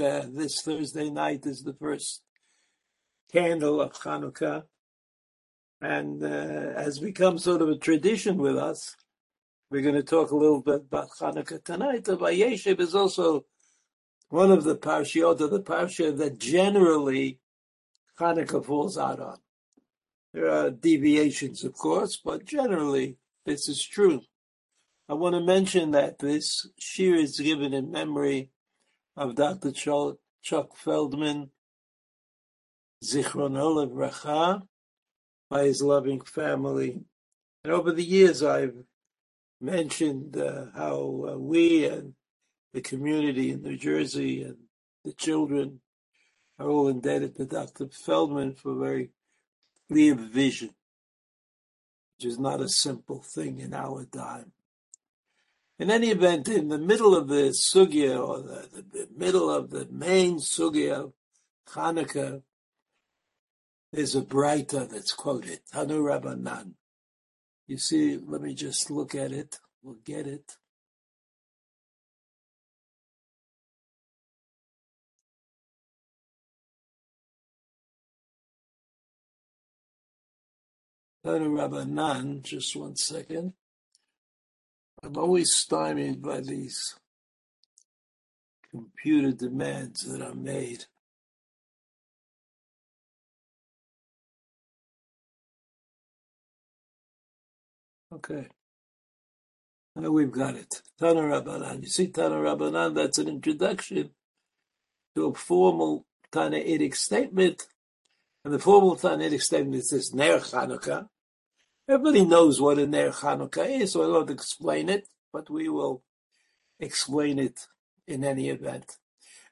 uh, this Thursday night is the first candle of Hanukkah, and uh, has become sort of a tradition with us. We're going to talk a little bit about Hanukkah tonight. The Vayeshev is also one of the parshiot of the parsha that generally Hanukkah falls out on. There are deviations, of course, but generally this is true. I want to mention that this shir is given in memory of Dr. Chuck Feldman, Zichron Bracha, by his loving family. And over the years, I've mentioned uh, how uh, we and the community in New Jersey and the children are all indebted to Dr. Feldman for very clear vision, which is not a simple thing in our time. In any event, in the middle of the sugya, or the, the, the middle of the main sugya of Hanukkah, there's a Breita that's quoted, Tanu Rabbanan. You see, let me just look at it. We'll get it. Tanu Rabbanan, just one second. I'm always stymied by these computer demands that are made. Okay. Now we've got it. Tana Rabbanan. You see Tana Rabbanan, that's an introduction to a formal Tanaitic statement. And the formal Tanaitic statement is this Ner Chanukah. Everybody knows what a Ner Chanukah is, so I won't explain it, but we will explain it in any event.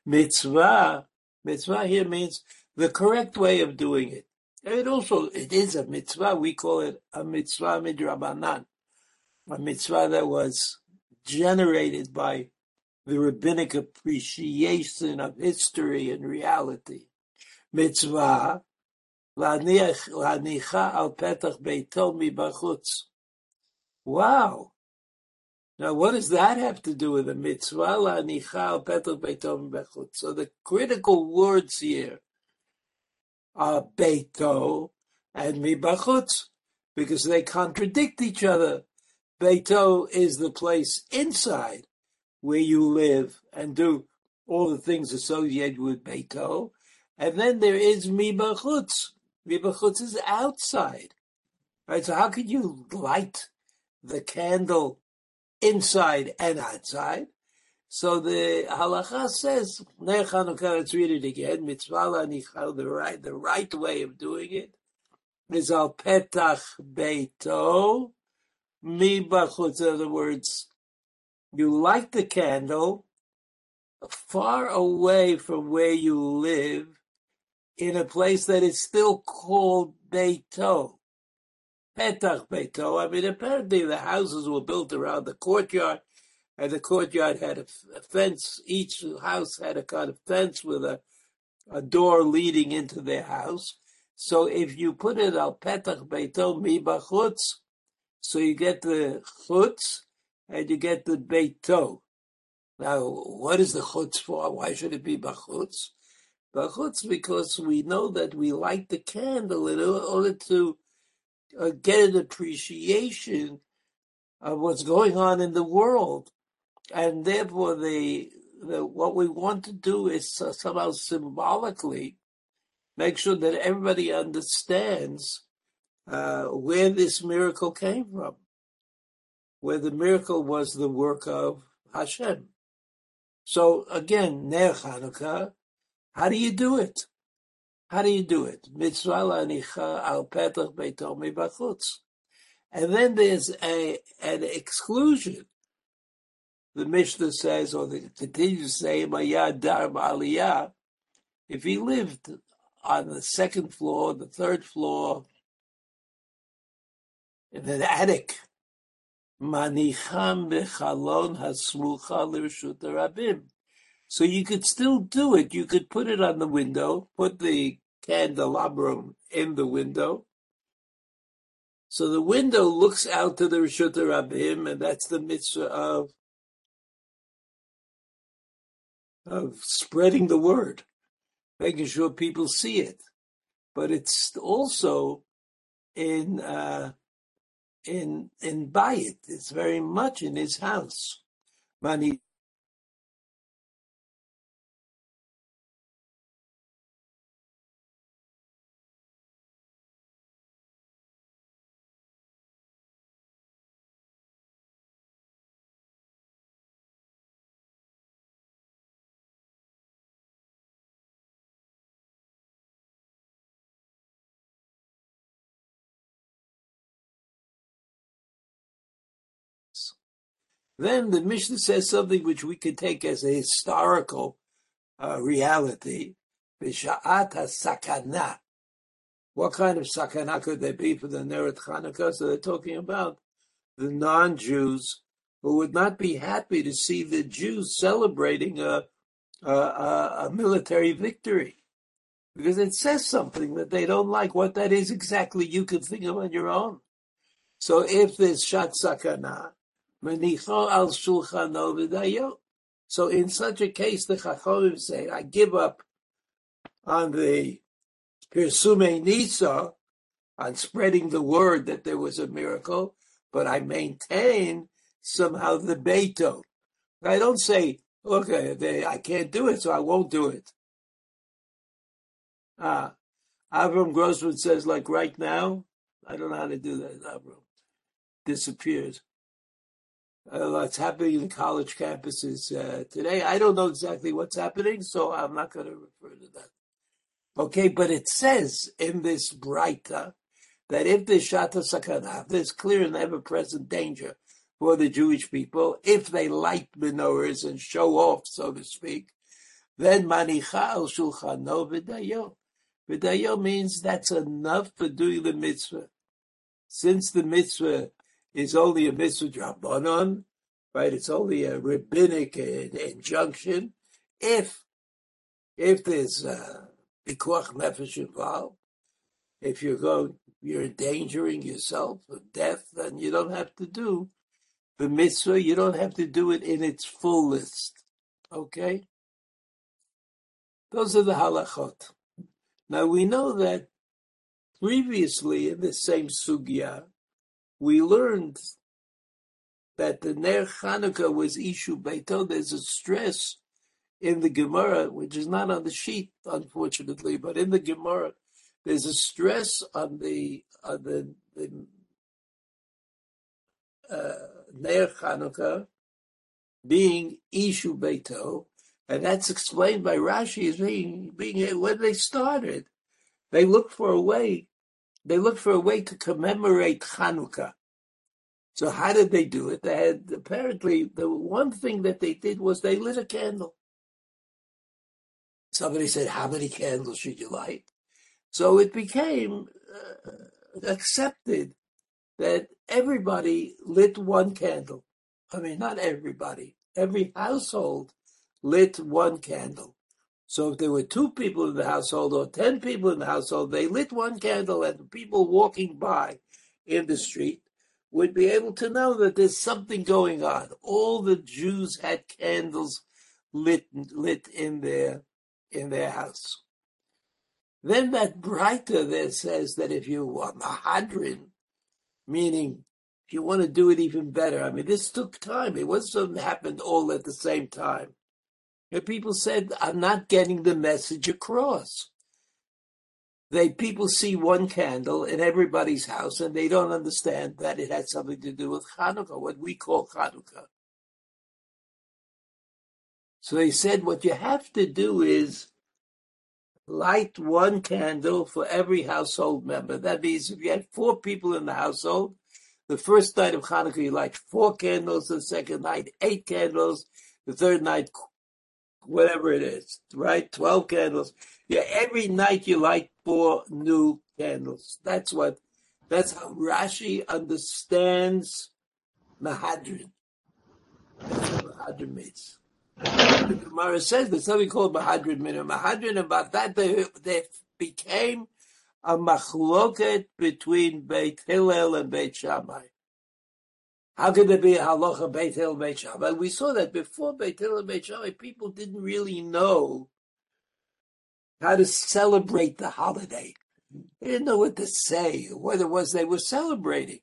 Mitzvah, mitzvah here means the correct way of doing it. It also, it is a mitzvah, we call it a mitzvah midrabanan, a mitzvah that was generated by the rabbinic appreciation of history and reality. Mitzvah להניחה על פתח ביתו מבחוץ. Wow. Now, what does that have to do with the mitzvah? La'anicha al petach beito מבחוץ. So the critical words here are beito and mibachutz, because they contradict each other. Beito is the place inside where you live and do all the things associated with beito, and then there is mibachutz, Ribachutz is outside. Right? So how could you light the candle inside and outside? So the halacha says, let's read it again. Mitzvah the right, the right way of doing it is al petach beito mi bachutz. In other words, you light the candle far away from where you live in a place that is still called Beito. Petach Beito. I mean, apparently the houses were built around the courtyard, and the courtyard had a, fence. Each house had a kind of fence with a, a door leading into their house. So if you put it al Petach Beito mi bachutz, so you get the chutz and you get the Beito. Now, what is the chutz for? Why should it be bachutz? Bachutz because we know that we light the candle in order to uh, get an appreciation of what's going on in the world, and therefore the, the what we want to do is somehow symbolically make sure that everybody understands uh, where this miracle came from, where the miracle was the work of Hashem. So again, Ner Hanukkah how do you do it? How do you do it? Mitzvah lanicha al petach beitomi bachutz. And then there's a an exclusion. The Mishnah says, or the continues to say, Mayad dar aliyah, if he lived on the second floor, the third floor, in an attic, manicham bechalon hasmucha l'rshut rabim. So you could still do it. You could put it on the window, put the candelabrum in the window. So the window looks out to the Rishut Rabbim, and that's the mitzvah of of spreading the word, making sure people see it. But it's also in uh, in in Bayit. It's very much in his house. Mani Then the Mishnah says something which we could take as a historical uh, reality. B'sha'at sakana. What kind of sakana could there be for the Neret Chanukah? So they're talking about the non-Jews who would not be happy to see the Jews celebrating a, a, a military victory because it says something that they don't like. What that is exactly, you can think of on your own. So if there's shat sakana, So in such a case, the Chachamim say, I give up on the Pirsume Nisa, on spreading the word that there was a miracle, but I maintain somehow the Beito. I don't say, okay, they, I can't do it, so I won't do it. Ah, Avram Grossman says, like right now, I don't know how to do that, Avram. Disappears what's happening in college campuses uh, today. I don't know exactly what's happening, so I'm not going to refer to that. Okay, but it says in this Breita that if there's shata sakana, there's clear and ever-present danger for the Jewish people, if they light menorahs and show off, so to speak, then manicha al shulchano v'dayo. V'dayo means that's enough for doing the mitzvah. Since the mitzvah is only a mitzvah right? It's only a rabbinic uh, injunction. If if there's uh, a pikuach nefesh involved, if you're going, you're endangering yourself of death, then you don't have to do the mitzvah. You don't have to do it in its fullest. Okay. Those are the halachot. Now we know that previously in the same sugya, we learned that the Ner Chanukah was Ishu Beito. There's a stress in the Gemara, which is not on the sheet, unfortunately, but in the Gemara, there's a stress on the on the, the uh, Ner Chanukah being Ishu Beito, and that's explained by Rashi as being being when they started, they looked for a way they looked for a way to commemorate Hanukkah. So how did they do it? They had apparently the one thing that they did was they lit a candle. Somebody said, "How many candles should you light?" So it became uh, accepted that everybody lit one candle. I mean, not everybody. Every household lit one candle. So if there were two people in the household or ten people in the household, they lit one candle and the people walking by in the street would be able to know that there's something going on. All the Jews had candles lit lit in their in their house. Then that Breita there says that if you are mahadrin, meaning if you want to do it even better, I mean this took time. It wasn't something happened all at the same time. And people said, I'm not getting the message across. They people see one candle in everybody's house and they don't understand that it has something to do with Hanukkah, what we call Hanukkah. So they said what you have to do is light one candle for every household member. That means if you had four people in the household, the first night of Hanukkah you light four candles, the second night eight candles, the third night whatever it is, right? 12 candles. Yeah, every night you light four new candles. That's what, that's how Rashi understands Mahadrin. That's what Mahadrin means. The Gemara says there's something called Mahadrin Minna. Mahadrin, about that, they, they became a machloket between Beit Hillel and Beit Shammai. How could there be halacha Beit Hillel Beit Shammai? We saw that before Beit Hillel Beit Shammai, people didn't really know how to celebrate the holiday. They didn't know what to say, what it was they were celebrating.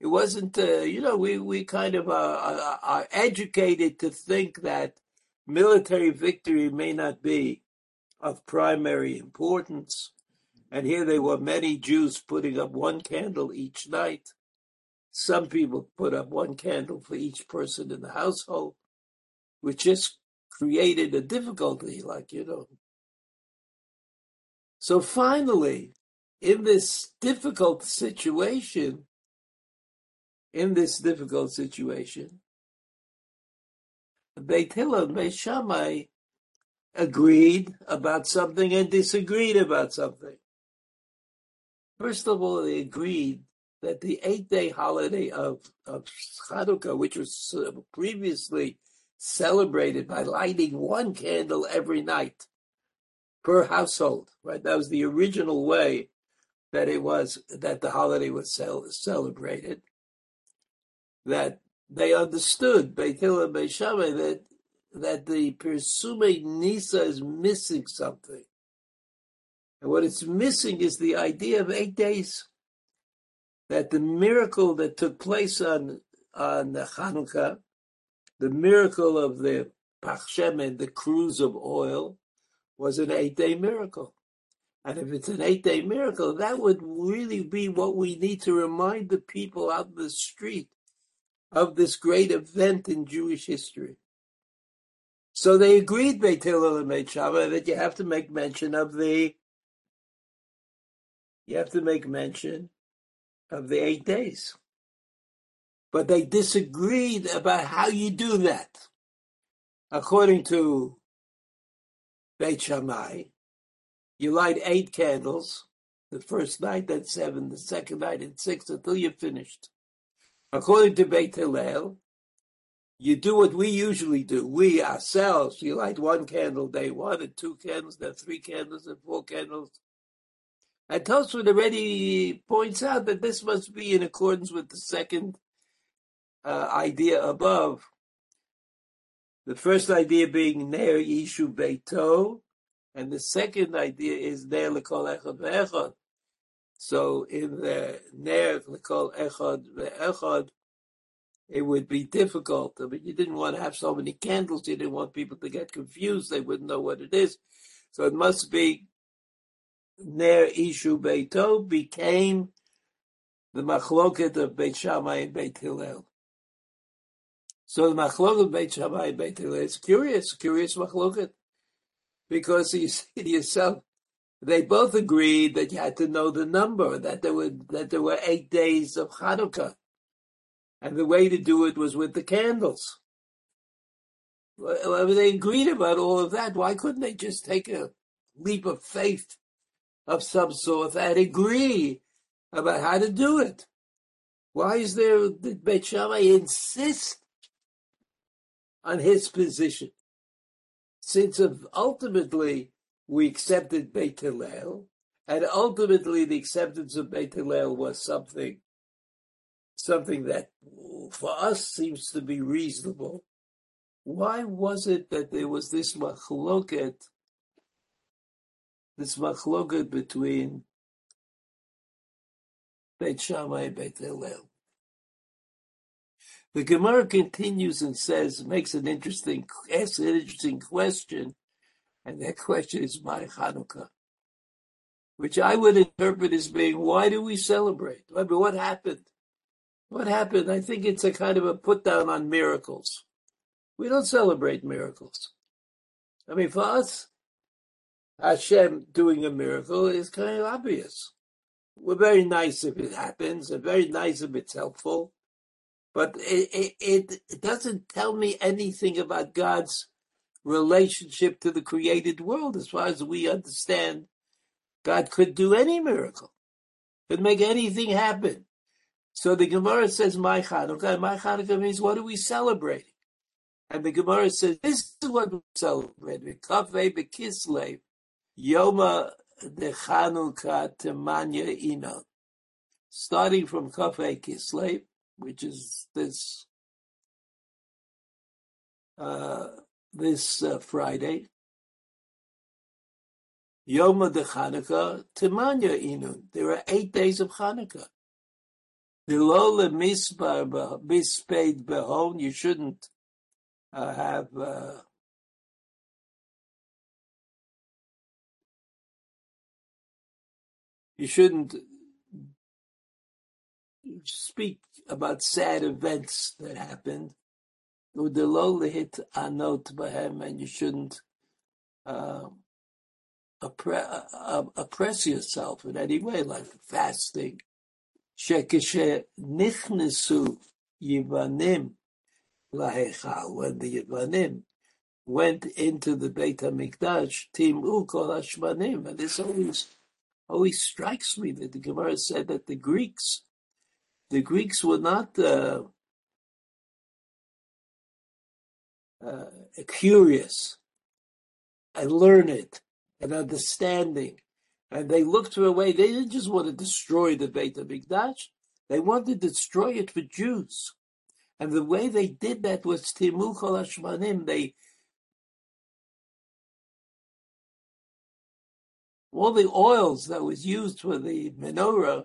It wasn't, uh, you know, we, we kind of uh, are, are educated to think that military victory may not be of primary importance. And here they were, many Jews putting up one candle each night. Some people put up one candle for each person in the household, which just created a difficulty, like, you know. So finally, in this difficult situation, in this difficult situation, Beit Hillel and Beit Shammai agreed about something and disagreed about something. First of all, they agreed that the eight-day holiday of, of Hanukkah, which was uh, previously celebrated by lighting one candle every night per household, right? That was the original way that it was that the holiday was celebrated. That they understood Beit Hillel and Beit Shammai that that the Persume Nisa is missing something. And what it's missing is the idea of eight days. That the miracle that took place on on Hanukkah, the miracle of the Pachshemen, the cruse of oil, was an eight-day miracle. And if it's an eight-day miracle, that would really be what we need to remind the people out in the street of this great event in Jewish history. So they agreed, Beit Hillel and Beit Shammai, that you have to make mention of the you have to make mention of the eight days. But they disagreed about how you do that. According to Beit Shammai, you light eight candles, the first night at seven, the second night at six, until you're finished. According to Beit Hillel, you do what we usually do. We ourselves, you light one candle day one and two candles, then three candles and four candles and Tosfot already points out that this must be in accordance with the second uh, idea above. The first idea being Ner Yishu Beito, and the second idea is Ner Lekol Echad Ve'echad. So in the Ner Lekol Echad Ve'echad, it would be difficult. I mean, you didn't want to have so many candles. You didn't want people to get confused. They wouldn't know what it is. So it must be Ner Ishu Beito became the machloket of Beit Shammai and Beit Hillel. So the machloket of Beit Shammai and Beit Hillel is curious, curious machloket, because you see to yourself, they both agreed that you had to know the number, that there were that there were eight days of Hanukkah, and the way to do it was with the candles. Well, they agreed about all of that. Why couldn't they just take a leap of faith of some sort that agree about how to do it. Why is there did Beit Shammai insist on his position? Since ultimately we accepted Beit Hillel, and ultimately the acceptance of Beit Hillel was something, something that for us seems to be reasonable. Why was it that there was this machloket this machloket between Beit Shammai and Beit Hillel. The Gemara continues and says, makes an interesting, asks an interesting question, and that question is my Hanukkah, which I would interpret as being, why do we celebrate? I mean, what happened? What happened? I think it's a kind of a put down on miracles. We don't celebrate miracles. I mean, for us, Hashem doing a miracle is kind of obvious. We're very nice if it happens, and very nice if it's helpful, but it, it, it doesn't tell me anything about God's relationship to the created world as far as we understand. God could do any miracle, could make anything happen. So the Gemara says, "My Chanukah." My Chanukah means what are we celebrating? And the Gemara says, "This is what we celebrate." Kafei bekislev. Yoma de Temanya Ina. Starting from Kafei Kislev, which is this uh, this uh, Friday. Yom de Chanukah, Timanya Inun. There are eight days of Chanukah. Below the mispaid behon, you shouldn't uh, have uh, you shouldn't speak about sad events that happened. And you shouldn't uh, oppre- uh, oppress yourself in any way, like fasting. Shekeshe yivanim when the yivanim went into the Beit Hamikdash, timu kol hashmanim, and this always always strikes me that the Gemara said that the Greeks, the Greeks were not uh, uh, curious and learned and understanding, and they looked for a way. They didn't just want to destroy the Beit Hamikdash; they wanted to destroy it for Jews. And the way they did that was timu kol hashmanim. They all the oils that was used for the menorah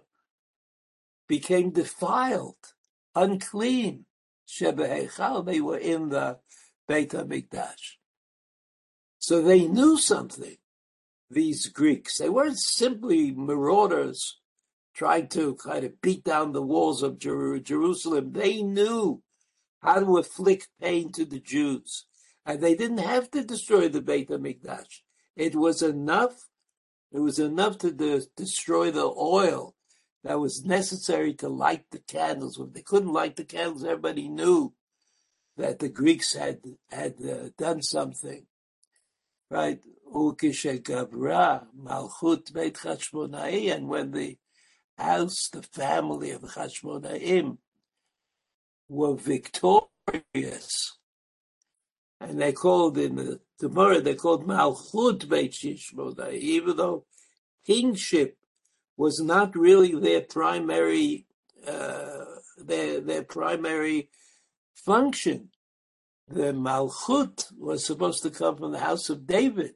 became defiled, unclean. Shebehechal, they were in the Beit HaMikdash. So they knew something, these Greeks. They weren't simply marauders trying to kind of beat down the walls of Jer- Jerusalem. They knew how to inflict pain to the Jews. And they didn't have to destroy the Beit HaMikdash. It was enough it was enough to de- destroy the oil that was necessary to light the candles. When they couldn't light the candles, everybody knew that the Greeks had had uh, done something, right? Malchut beit Chashmonai, and when the house, the family of Chashmonaim, were victorious, and they called in the Gemara, they called Malchut Beit Chashmonai, even though kingship was not really their primary uh, their their primary function. The Malchut was supposed to come from the house of David,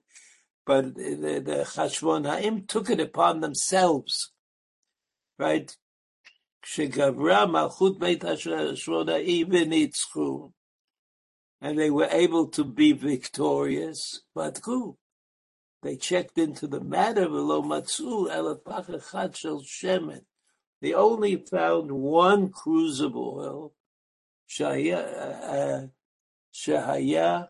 but the, the Chashmonaim took it upon themselves, right? Shegavra Malchut Beit Hashmonaim v'nitzchu and they were able to be victorious. But who? They checked into the matter below Matsu Elapachachad Shel Shemen. They only found one crucible oil, uh, uh, Shahaya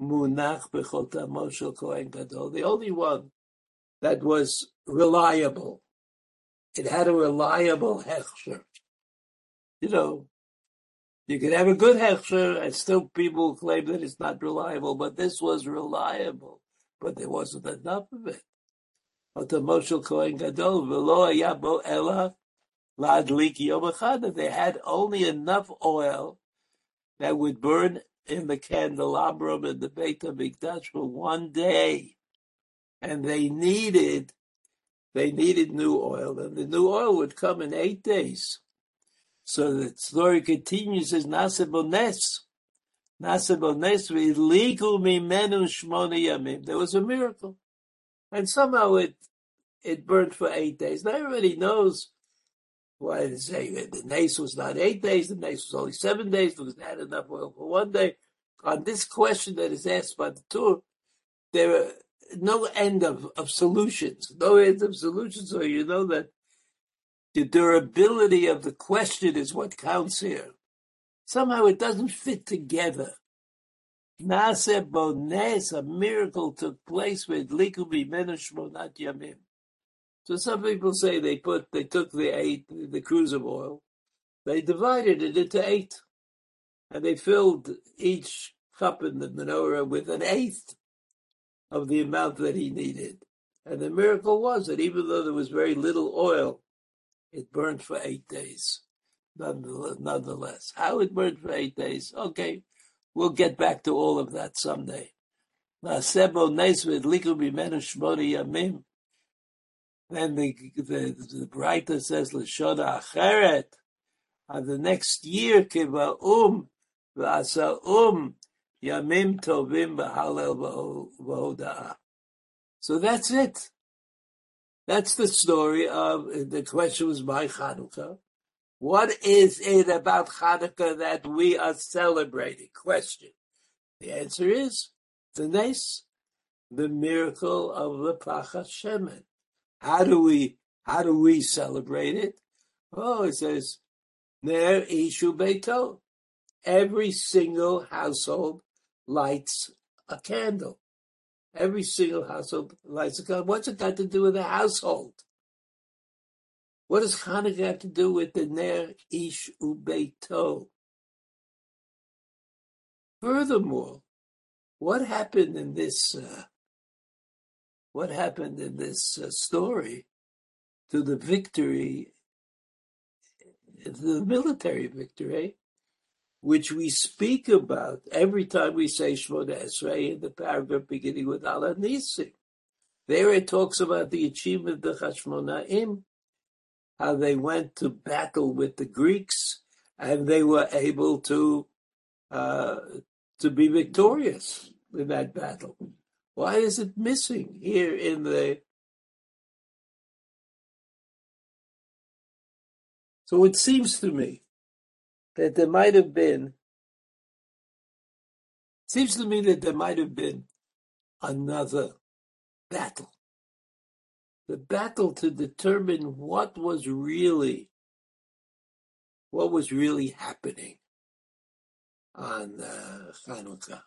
Munach Bechotamo Shel Kohen Gadol. The only one that was reliable. It had a reliable hechsher. You know, you can have a good hechsher, and still people claim that it's not reliable, but this was reliable, but there wasn't enough of it. They had only enough oil that would burn in the candelabrum in the Beit HaMikdash for one day. And they needed, they needed new oil, and the new oil would come in eight days. So the story continues as Nasa Bones. Nasa Bones legal mimenu shmona yamim. There was a miracle. And somehow it it burned for eight days. Now everybody knows why they say the nace was not eight days, the nace was only seven days because they had enough oil for one day. On this question that is asked by the Tur, there are no end of, of solutions, no end of solutions. So you know that the durability of the question is what counts here. Somehow it doesn't fit together. Nase Bones, a miracle took place with Likubi Menashmonat Yamim. So some people say they put, they took the eight, the cruise of oil, they divided it into eight, and they filled each cup in the menorah with an eighth of the amount that he needed. And the miracle was that even though there was very little oil, it burned for eight days. Nonetheless, how it burned for eight days? Okay, we'll get back to all of that someday. Then the the, the writer says l'shoda acheret And the next year, kiva um, v'asa um, yamim tovim v'halel v'hoda'ah. So that's it. That's the story of, the question was by Hanukkah. What is it about Hanukkah that we are celebrating? Question. The answer is the nes, the miracle of the Pachas Shemen. How do we how do we celebrate it? Oh, it says Ner Ishu Beito. Every single household lights a candle. Every single household lights a candle. What's it got to do with the household? What does Hanukkah have to do with the Ner Ish Ubeito? Furthermore, what happened in this? Uh, what happened in this uh, story to the victory, the military victory, which we speak about every time we say Shmona Esrei in the paragraph beginning with Allah Nisi. There it talks about the achievement of the Hashmonaim, how they went to battle with the Greeks and they were able to uh, to be victorious in that battle. Why is it missing here in the? So it seems to me that there might have been. Seems to me that there might have been another battle. The battle to determine what was really, what was really happening on uh, Hanukkah.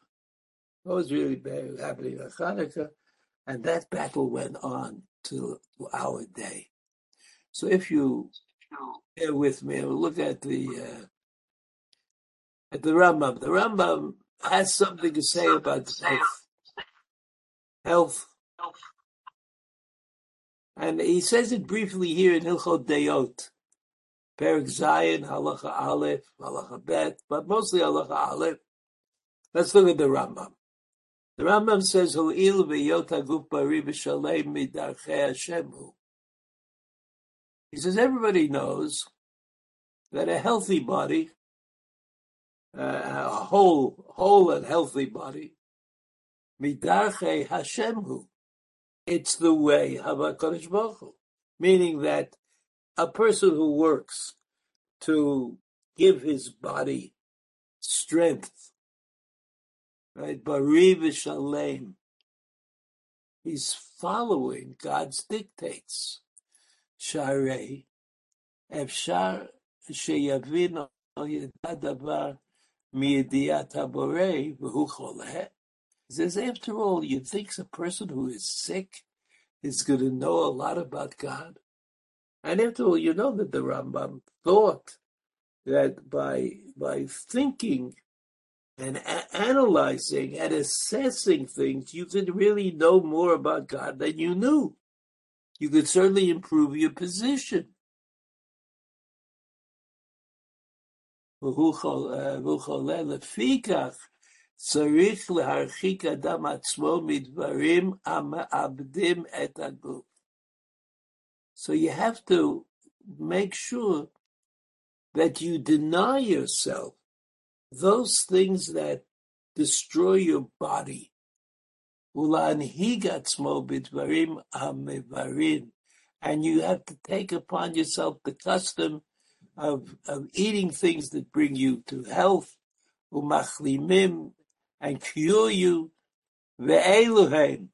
What was really happening on Hanukkah? And that battle went on to our day. So if you bear with me, we'll look at the uh, the Rambam. The Rambam has something to say about health. Health. And he says it briefly here in Hilchot Deot. Perik Zayin, Halacha Aleph, Halacha Bet, but mostly Halacha Aleph. Let's look at the Rambam. The Rambam says, "Hu'il v'yot haguf bari v'shalem midarchei Hashemu." He says everybody knows that a healthy body, Uh, a whole, whole and healthy body, midarchei Hashemu, it's the way of Hakadosh Baruch meaning that a person who works to give his body strength right? Bari v'shalem. He's following God's dictates. Sharei, efshar sheyavin yedad says, after all, you think a person who is sick is going to know a lot about God? And after all, you know that the Rambam thought that by by thinking and a- analyzing and assessing things, you could really know more about God than you knew. You could certainly improve your position. צריך להרחיק אדם עצמו מדברים המאבדים את הגוף. So you have to make sure that you deny yourself those things that destroy your body. And you have to take upon yourself the custom of, of eating things that bring you to health, umachlimim, and cure you, ve'eluhem.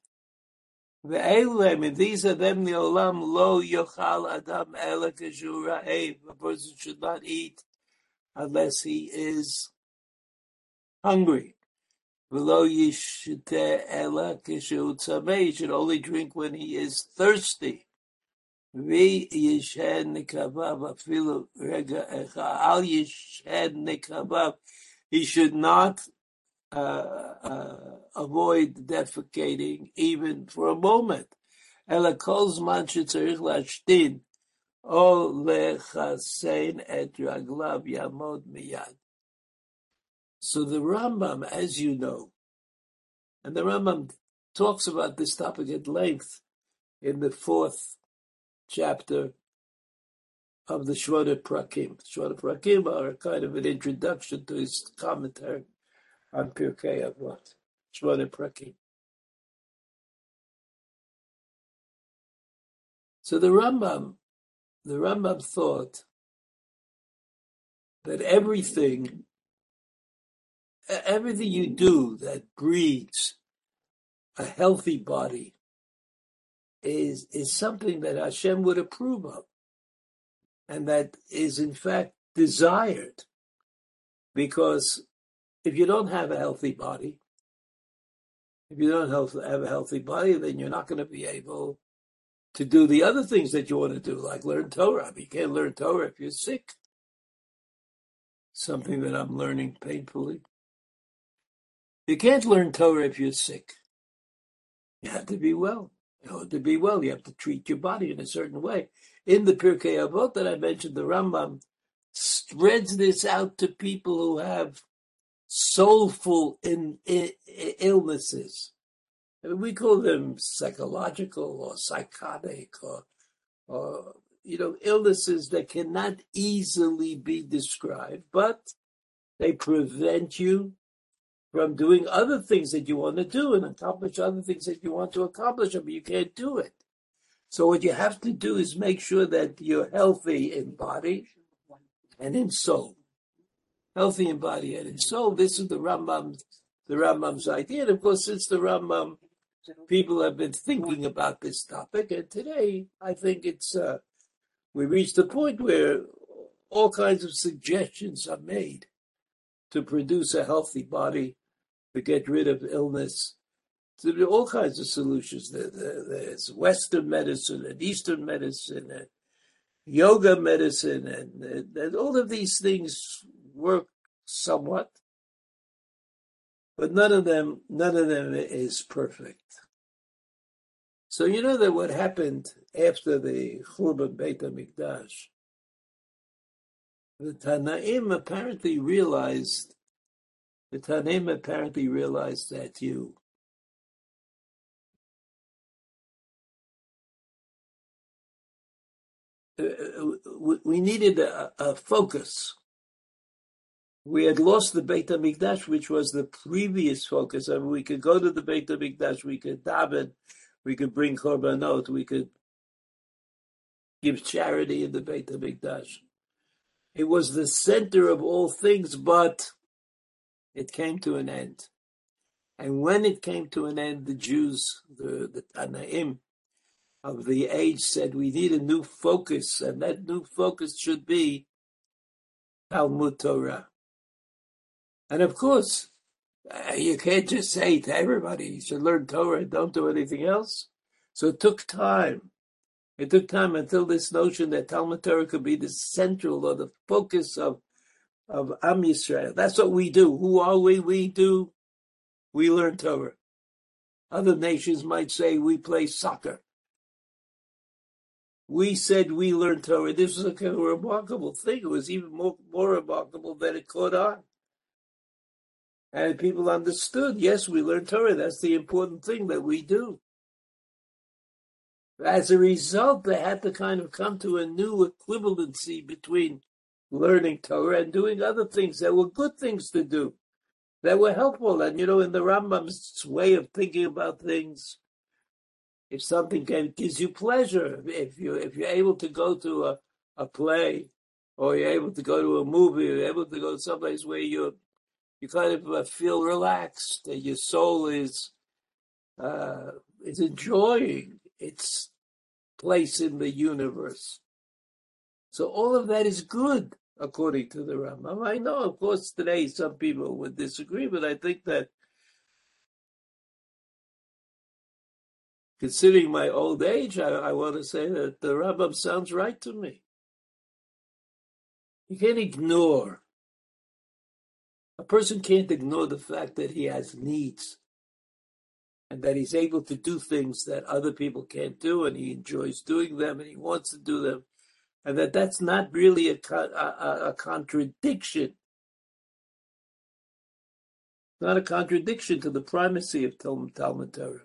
Ve'eluhem, and these are them, the olam, lo yochal adam ela A person should not eat unless he is hungry. Below He should only drink when he is thirsty. Yishen nekabav afilu rega echa al yishen nekabav. He should not uh, uh, avoid defecating even for a moment. Ela kol zman shetzarich lashtin o lechasein et raglav yamod miyad. So the Rambam, as you know, and the Rambam talks about this topic at length in the fourth chapter of the Shmona Prakim. Shmona Prakim are kind of an introduction to his commentary on Pirkei Avot. Shmona Prakim. So the Rambam, the Rambam thought that everything, everything you do that breeds a healthy body is is something that Hashem would approve of, and that is in fact desired. Because if you don't have a healthy body, if you don't have a healthy body, then you're not going to be able to do the other things that you want to do, like learn Torah. you can't learn Torah if you're sick. Something that I'm learning painfully. You can't learn Torah if you're sick. You have to be well. In order to be well, you have to treat your body in a certain way. In the Pirkei Avot that I mentioned, the Rambam spreads this out to people who have soulful in, in, illnesses we call them psychological or psychotic or, or you know illnesses that cannot easily be described, but they prevent you from doing other things that you want to do and accomplish other things that you want to accomplish, but you can't do it. So what you have to do is make sure that you're healthy in body and in soul. Healthy in body and in soul. This is the Rambam's the Rambam's idea. And of course, since the Rambam people have been thinking about this topic, and today I think it's uh, we reached a point where all kinds of suggestions are made to produce a healthy body, to get rid of illness. To do all kinds of solutions. There's Western medicine and Eastern medicine and yoga medicine, and, and all of these things work somewhat but none of them none of them is perfect. So you know that what happened after the Churban Beit Hamikdash, the Tanaim apparently realized the Tanaim apparently realized that you uh, uh, we needed a, a focus we had lost the Beit HaMikdash, which was the previous focus. I mean, we could go to the Beit HaMikdash, we could daven, we could bring korbanot, we could give charity in the Beit HaMikdash. It was the center of all things, but it came to an end. And when it came to an end, the Jews, the, the Tanaim of the age said, we need a new focus, and that new focus should be Talmud Torah. And of course, uh, you can't just say to everybody, you should learn Torah and don't do anything else. So it took time. It took time until this notion that Talmud Torah could be the central or the focus of, of Am Yisrael. That's what we do. Who are we? We do. We learn Torah. Other nations might say we play soccer. We said we learned Torah. This was a kind of remarkable thing. It was even more, more remarkable that it caught on. And people understood, yes, we learn Torah. That's the important thing that we do. As a result, they had to kind of come to a new equivalency between learning Torah and doing other things that were good things to do, that were helpful. And you know, in the Rambam's way of thinking about things, if something can, gives you pleasure, if you if you're able to go to a, a play, or you're able to go to a movie, or you're able to go to someplace where you're you kind of uh, feel relaxed. that your soul is uh, is enjoying its place in the universe. So all of that is good, according to the Rambam. I know, of course, today some people would disagree, but I think that considering my old age, I, I want to say that the Rambam sounds right to me. You can't ignore a person can't ignore the fact that he has needs and that he's able to do things that other people can't do and he enjoys doing them and he wants to do them and that that's not really a, a, a contradiction not a contradiction to the primacy of Talmud, Torah.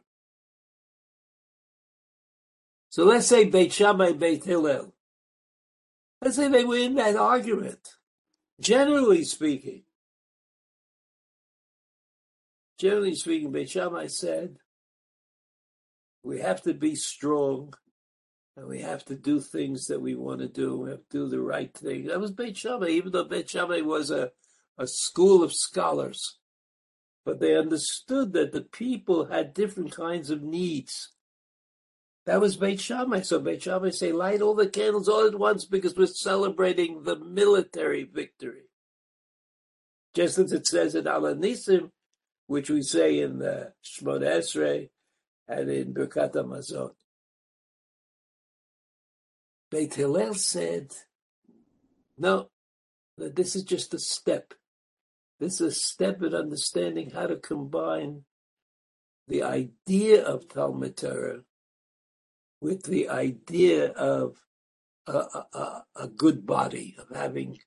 So let's say Beit Shammai, Beit Hillel. Let's say they were in that argument. Generally speaking, generally speaking, Beit Shammai said, we have to be strong and we have to do things that we want to do. We have to do the right thing. That was Beit Shammai, even though Beit Shammai was a, a school of scholars. But they understood that the people had different kinds of needs. That was Beit Shammai. So Beit Shammai say, light all the candles all at once because we're celebrating the military victory. Just as it says in Al Nisim, which we say in uh, the Shemona Esrei and in Birkat Hamazon. Beit Hillel said, no, that this is just a step. This is a step in understanding how to combine the idea of Talmud Torah with the idea of a, a, a good body, of having,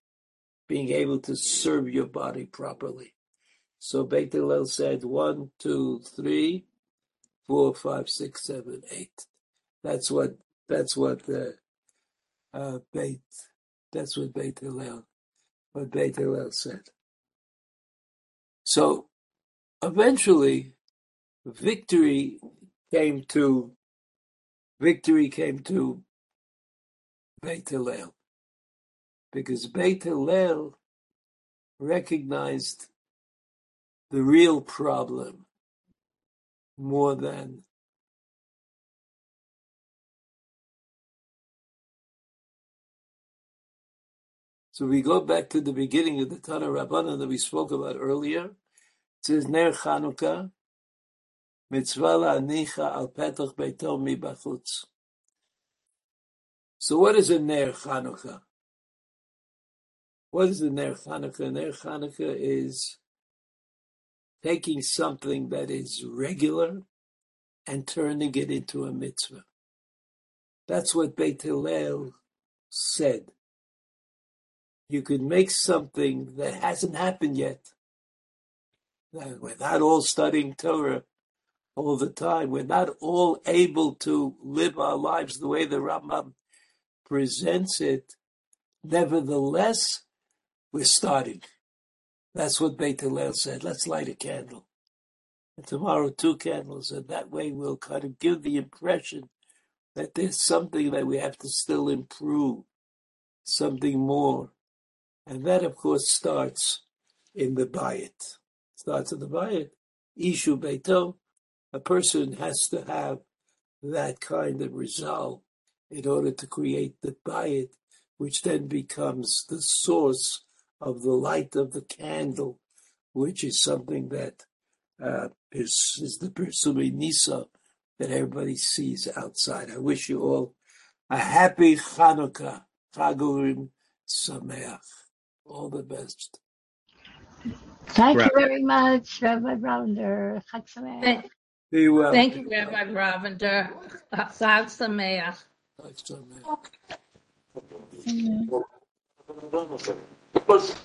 being able to serve your body properly. So Beit Hillel said one, two, three, four, five, six, seven, eight. That's what that's what the uh, Beit that's what Beit Hillel what Beit Hillel said. So eventually, victory came to victory came to Beit Hillel because Beit Hillel recognized the real problem more than So we go back to the beginning of the Tana Rabbana that we spoke about earlier. It says Ner Chanukah, mitzvah la'anicha al petach beito mibachutz. So what is a Ner Chanukah? What is a Ner Chanukah? Ner Chanukah is taking something that is regular and turning it into a mitzvah. That's what Beit Hillel said. You could make something that hasn't happened yet. We're not all studying Torah all the time. We're not all able to live our lives the way the Rambam presents it. Nevertheless, we're starting. That's what Beit Hillel said. Let's light a candle. And tomorrow, two candles. And that way, we'll kind of give the impression that there's something that we have to still improve, something more. And that, of course, starts in the bayit. Starts in the bayit. Ishu Beito. A person has to have that kind of resolve in order to create the bayit, which then becomes the source of the light of the candle, which is something that uh, is, is the Pirsumei Nisa that everybody sees outside. I wish you all a happy Hanukkah, Chag Urim Sameach. All the best. Thank Rabbi. you very much, Rabbi Ravender. Chag Sameach. Be well. Thank you, Rabbi Ravender. Chag Sameach. Chag Sameach.